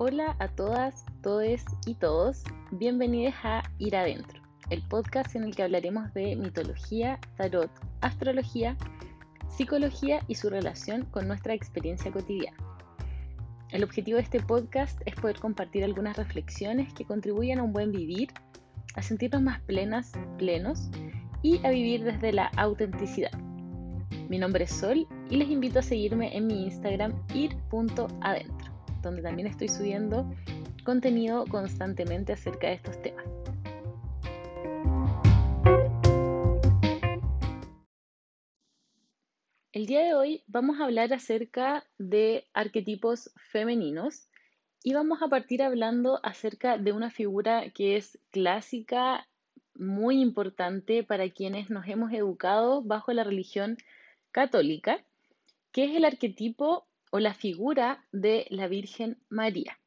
Hola a todas, todes y todos. Bienvenidos a Ir Adentro, el podcast en el que hablaremos de mitología, tarot, astrología, psicología y su relación con nuestra experiencia cotidiana. El objetivo de este podcast es poder compartir algunas reflexiones que contribuyan a un buen vivir, a sentirnos más plenas, plenos y a vivir desde la autenticidad. Mi nombre es Sol y les invito a seguirme en mi Instagram ir.adentro, donde también estoy subiendo contenido constantemente acerca de estos temas. El día de hoy vamos a hablar acerca de arquetipos femeninos y vamos a partir hablando acerca de una figura que es clásica, muy importante para quienes nos hemos educado bajo la religión católica, que es el arquetipo o la figura de la Virgen María.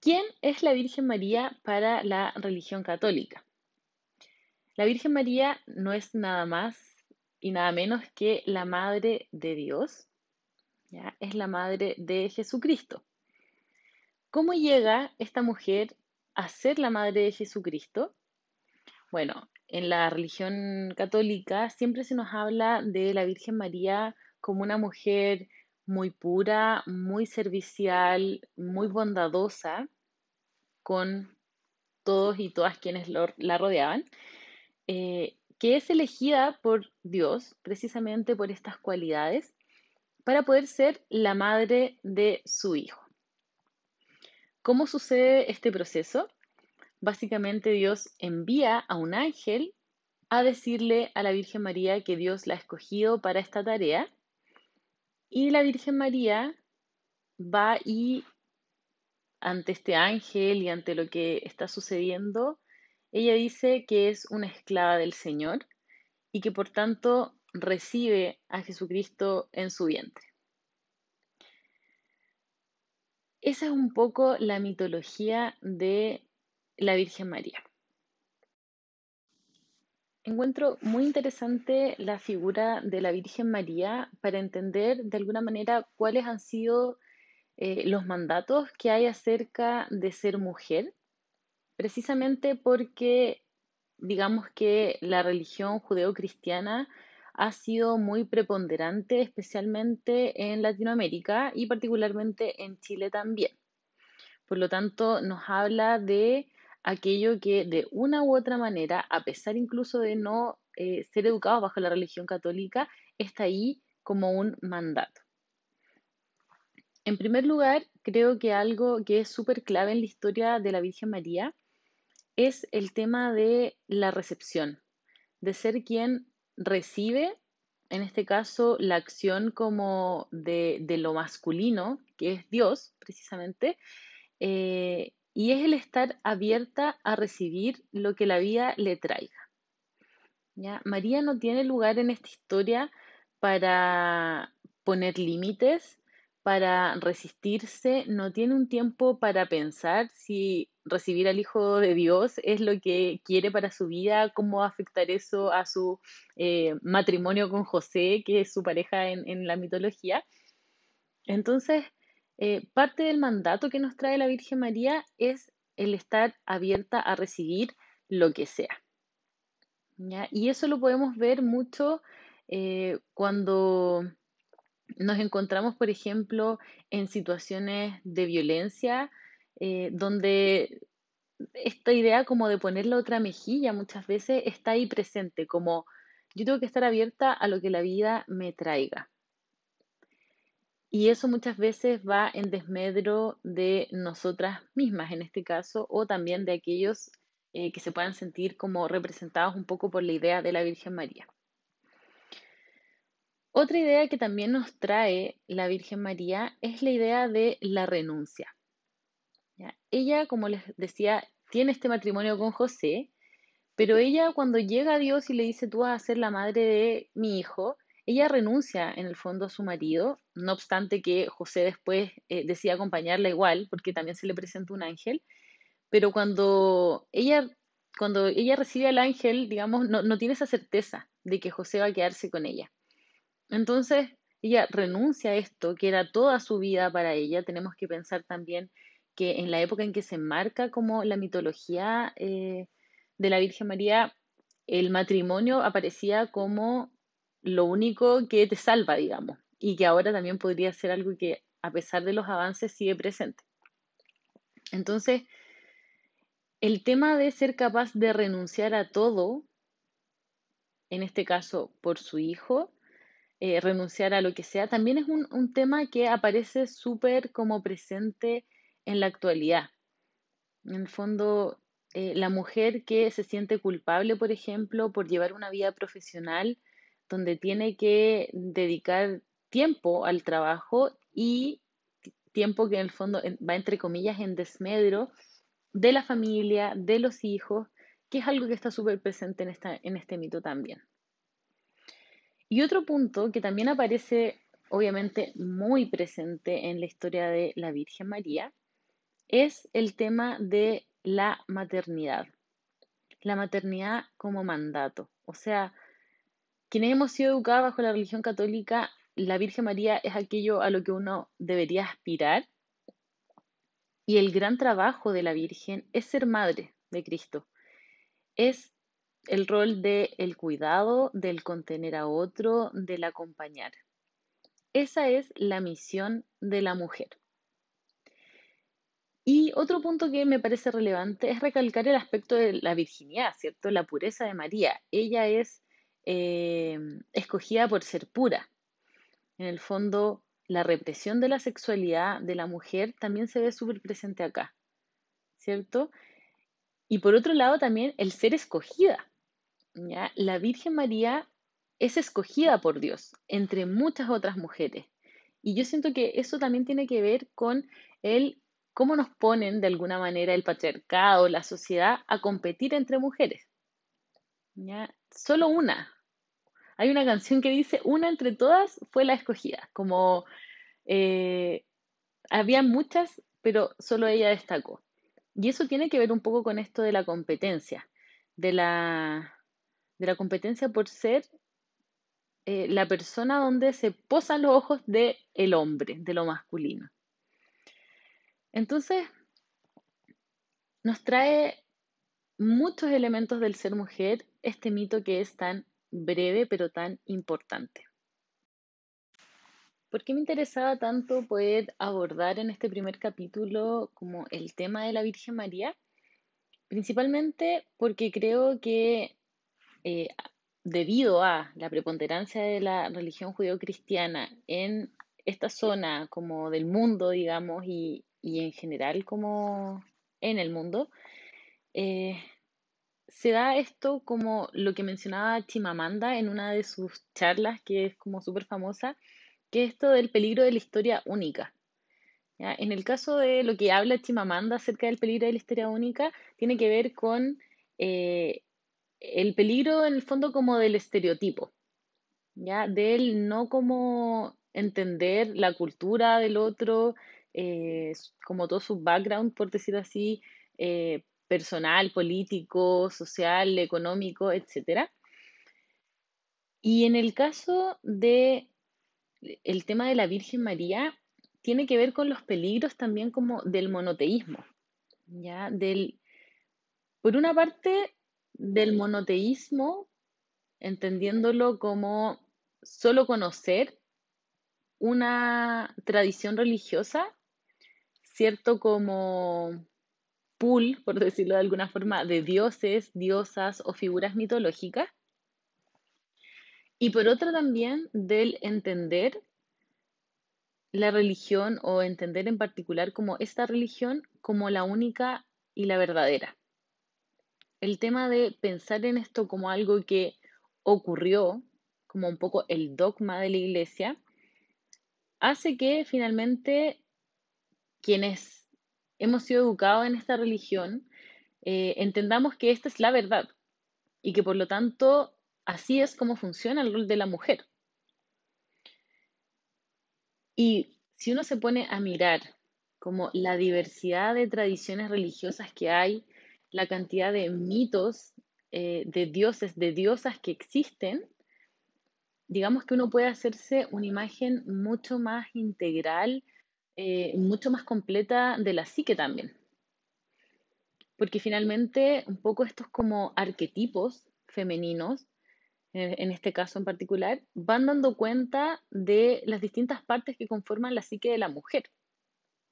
¿Quién es la Virgen María para la religión católica? La Virgen María no es nada más y nada menos que la Madre de Dios, ¿ya? es la Madre de Jesucristo. ¿Cómo llega esta mujer a ser la Madre de Jesucristo? Bueno, en la religión católica siempre se nos habla de la Virgen María como una mujer muy pura, muy servicial, muy bondadosa con todos y todas quienes la rodeaban. Eh, que es elegida por Dios precisamente por estas cualidades para poder ser la madre de su hijo. ¿Cómo sucede este proceso? Básicamente Dios envía a un ángel a decirle a la Virgen María que Dios la ha escogido para esta tarea y la Virgen María va y ante este ángel y ante lo que está sucediendo, ella dice que es una esclava del Señor y que por tanto recibe a Jesucristo en su vientre. Esa es un poco la mitología de la Virgen María. Encuentro muy interesante la figura de la Virgen María para entender de alguna manera cuáles han sido eh, los mandatos que hay acerca de ser mujer precisamente porque digamos que la religión judeocristiana ha sido muy preponderante, especialmente en Latinoamérica y particularmente en Chile también. Por lo tanto, nos habla de aquello que de una u otra manera, a pesar incluso de no eh, ser educado bajo la religión católica, está ahí como un mandato. En primer lugar, creo que algo que es súper clave en la historia de la Virgen María es el tema de la recepción, de ser quien recibe, en este caso, la acción como de, lo masculino, que es Dios, precisamente, eh, y es el estar abierta a recibir lo que la vida le traiga. ¿Ya? María no tiene lugar en esta historia para poner límites, para resistirse, no tiene un tiempo para pensar si recibir al Hijo de Dios es lo que quiere para su vida, cómo afectar eso a su eh, matrimonio con José, que es su pareja en, la mitología. Entonces, eh, parte del mandato que nos trae la Virgen María es el estar abierta a recibir lo que sea. Y eso lo podemos ver mucho eh, cuando nos encontramos, por ejemplo, en situaciones de violencia, eh, donde esta idea como de poner la otra mejilla muchas veces está ahí presente, como yo tengo que estar abierta a lo que la vida me traiga. Y eso muchas veces va en desmedro de nosotras mismas en este caso, o también de aquellos eh, que se puedan sentir como representados un poco por la idea de la Virgen María. Otra idea que también nos trae la Virgen María es la idea de la renuncia. Ella, como les decía, tiene este matrimonio con José, pero ella cuando llega a Dios y le dice, tú vas a ser la madre de mi hijo, ella renuncia en el fondo a su marido, no obstante que José después eh, decide acompañarla igual, porque también se le presenta un ángel, pero cuando ella, cuando ella recibe al ángel, digamos, no, no tiene esa certeza de que José va a quedarse con ella. Entonces, ella renuncia a esto, que era toda su vida para ella. Tenemos que pensar también que en la época en que se marca como la mitología eh, de la Virgen María, el matrimonio aparecía como lo único que te salva, digamos, y que ahora también podría ser algo que a pesar de los avances sigue presente. Entonces, el tema de ser capaz de renunciar a todo, en este caso por su hijo, eh, renunciar a lo que sea, también es un, un tema que aparece súper como presente en la actualidad. En el fondo, eh, la mujer que se siente culpable, por ejemplo, por llevar una vida profesional donde tiene que dedicar tiempo al trabajo y tiempo que en el fondo va entre comillas en desmedro de la familia, de los hijos, que es algo que está súper presente en, esta, en este mito también. Y otro punto que también aparece obviamente muy presente en la historia de la Virgen María es el tema de la maternidad. La maternidad como mandato. O sea, quienes hemos sido educados bajo la religión católica, la Virgen María es aquello a lo que uno debería aspirar. Y el gran trabajo de la Virgen es ser madre de Cristo. Es el rol del el cuidado, del contener a otro, del acompañar. Esa es la misión de la mujer. Y otro punto que me parece relevante es recalcar el aspecto de la virginidad, ¿cierto? La pureza de María. Ella es eh, escogida por ser pura. En el fondo, la represión de la sexualidad de la mujer también se ve súper presente acá, ¿cierto? Y por otro lado también el ser escogida. ¿ya? La Virgen María es escogida por Dios entre muchas otras mujeres. Y yo siento que eso también tiene que ver con el cómo nos ponen de alguna manera el patriarcado, la sociedad, a competir entre mujeres. ¿Ya? Solo una. Hay una canción que dice, una entre todas fue la escogida, como eh, había muchas, pero solo ella destacó. Y eso tiene que ver un poco con esto de la competencia, de la, de la competencia por ser eh, la persona donde se posan los ojos del el hombre, de lo masculino. Entonces, nos trae muchos elementos del ser mujer este mito que es tan breve pero tan importante. ¿Por qué me interesaba tanto poder abordar en este primer capítulo como el tema de la Virgen María? Principalmente porque creo que eh, debido a la preponderancia de la religión judeocristiana en esta zona como del mundo, digamos, y, y en general como en el mundo, eh, se da esto como lo que mencionaba Chimamanda en una de sus charlas, que es como súper famosa, que es esto del peligro de la historia única. En el caso de lo que habla Chimamanda acerca del peligro de la historia única, tiene que ver con eh, el peligro en el fondo como del estereotipo, ¿ya? Del no como entender la cultura del otro, eh, como todo su background, por decirlo así, personal, político, social, económico, etc. Y en el caso de el tema de la Virgen María, tiene que ver con los peligros también como del monoteísmo, ¿ya? Del, por una parte, del monoteísmo, entendiéndolo como solo conocer una tradición religiosa cierto como pool, por decirlo de alguna forma, de dioses, diosas o figuras mitológicas. Y por otro también del entender la religión o entender en particular como esta religión como la única y la verdadera. El tema de pensar en esto como algo que ocurrió, como un poco el dogma de la iglesia, hace que finalmente quienes hemos sido educados en esta religión, eh, entendamos que esta es la verdad y que por lo tanto así es como funciona el rol de la mujer. Y si uno se pone a mirar como la diversidad de tradiciones religiosas que hay, la cantidad de mitos, eh, de dioses, de diosas que existen, digamos que uno puede hacerse una imagen mucho más integral, eh, mucho más completa de la psique también. Porque finalmente un poco estos como arquetipos femeninos, en este caso en particular, van dando cuenta de las distintas partes que conforman la psique de la mujer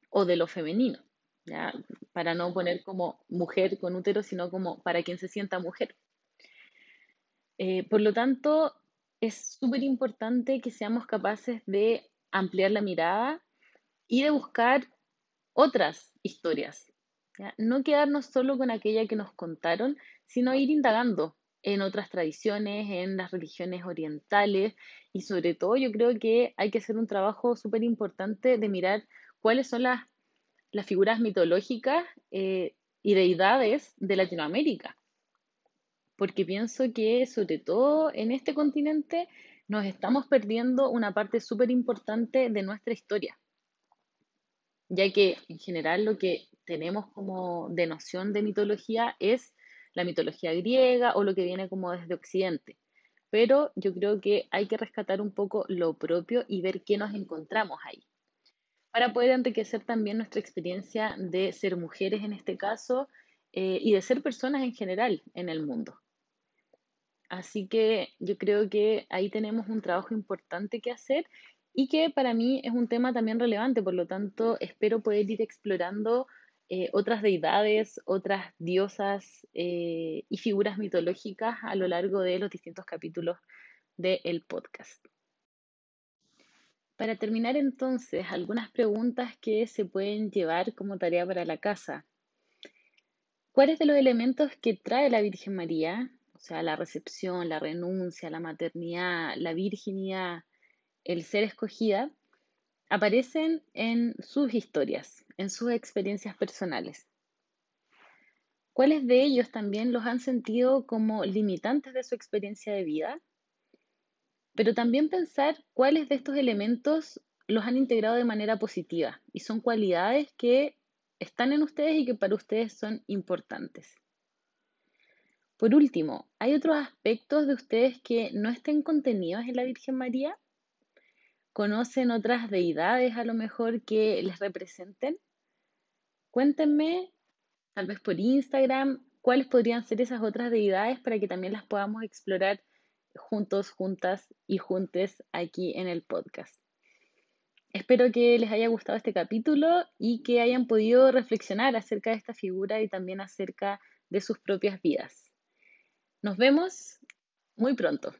o de lo femenino, ¿ya? para no poner como mujer con útero, sino como para quien se sienta mujer. Eh, por lo tanto, es súper importante que seamos capaces de ampliar la mirada y de buscar otras historias. No quedarnos solo con aquella que nos contaron, sino ir indagando en otras tradiciones, en las religiones orientales y sobre todo yo creo que hay que hacer un trabajo súper importante de mirar cuáles son las, figuras mitológicas eh, y deidades de Latinoamérica porque pienso que sobre todo en este continente nos estamos perdiendo una parte súper importante de nuestra historia, ya que en general lo que tenemos como de noción de mitología es la mitología griega o lo que viene como desde Occidente. Pero yo creo que hay que rescatar un poco lo propio y ver qué nos encontramos ahí. Para poder enriquecer también nuestra experiencia de ser mujeres en este caso eh, y de ser personas en general en el mundo. Así que yo creo que ahí tenemos un trabajo importante que hacer y que para mí es un tema también relevante, por lo tanto espero poder ir explorando eh, otras deidades, otras diosas eh, y figuras mitológicas a lo largo de los distintos capítulos del podcast. Para terminar entonces, algunas preguntas que se pueden llevar como tarea para la casa. ¿Cuáles de los elementos que trae la Virgen María o sea, la recepción, la renuncia, la maternidad, la virginidad, el ser escogida, aparecen en sus historias, en sus experiencias personales. ¿Cuáles de ellos también los han sentido como limitantes de su experiencia de vida? Pero también pensar cuáles de estos elementos los han integrado de manera positiva y son cualidades que están en ustedes y que para ustedes son importantes. Por último, ¿hay otros aspectos de ustedes que no estén contenidos en la Virgen María? ¿Conocen otras deidades a lo mejor que les representen? Cuéntenme, tal vez por Instagram, cuáles podrían ser esas otras deidades para que también las podamos explorar juntos, juntas y juntes aquí en el podcast. Espero que les haya gustado este capítulo y que hayan podido reflexionar acerca de esta figura y también acerca de sus propias vidas. Nos vemos muy pronto.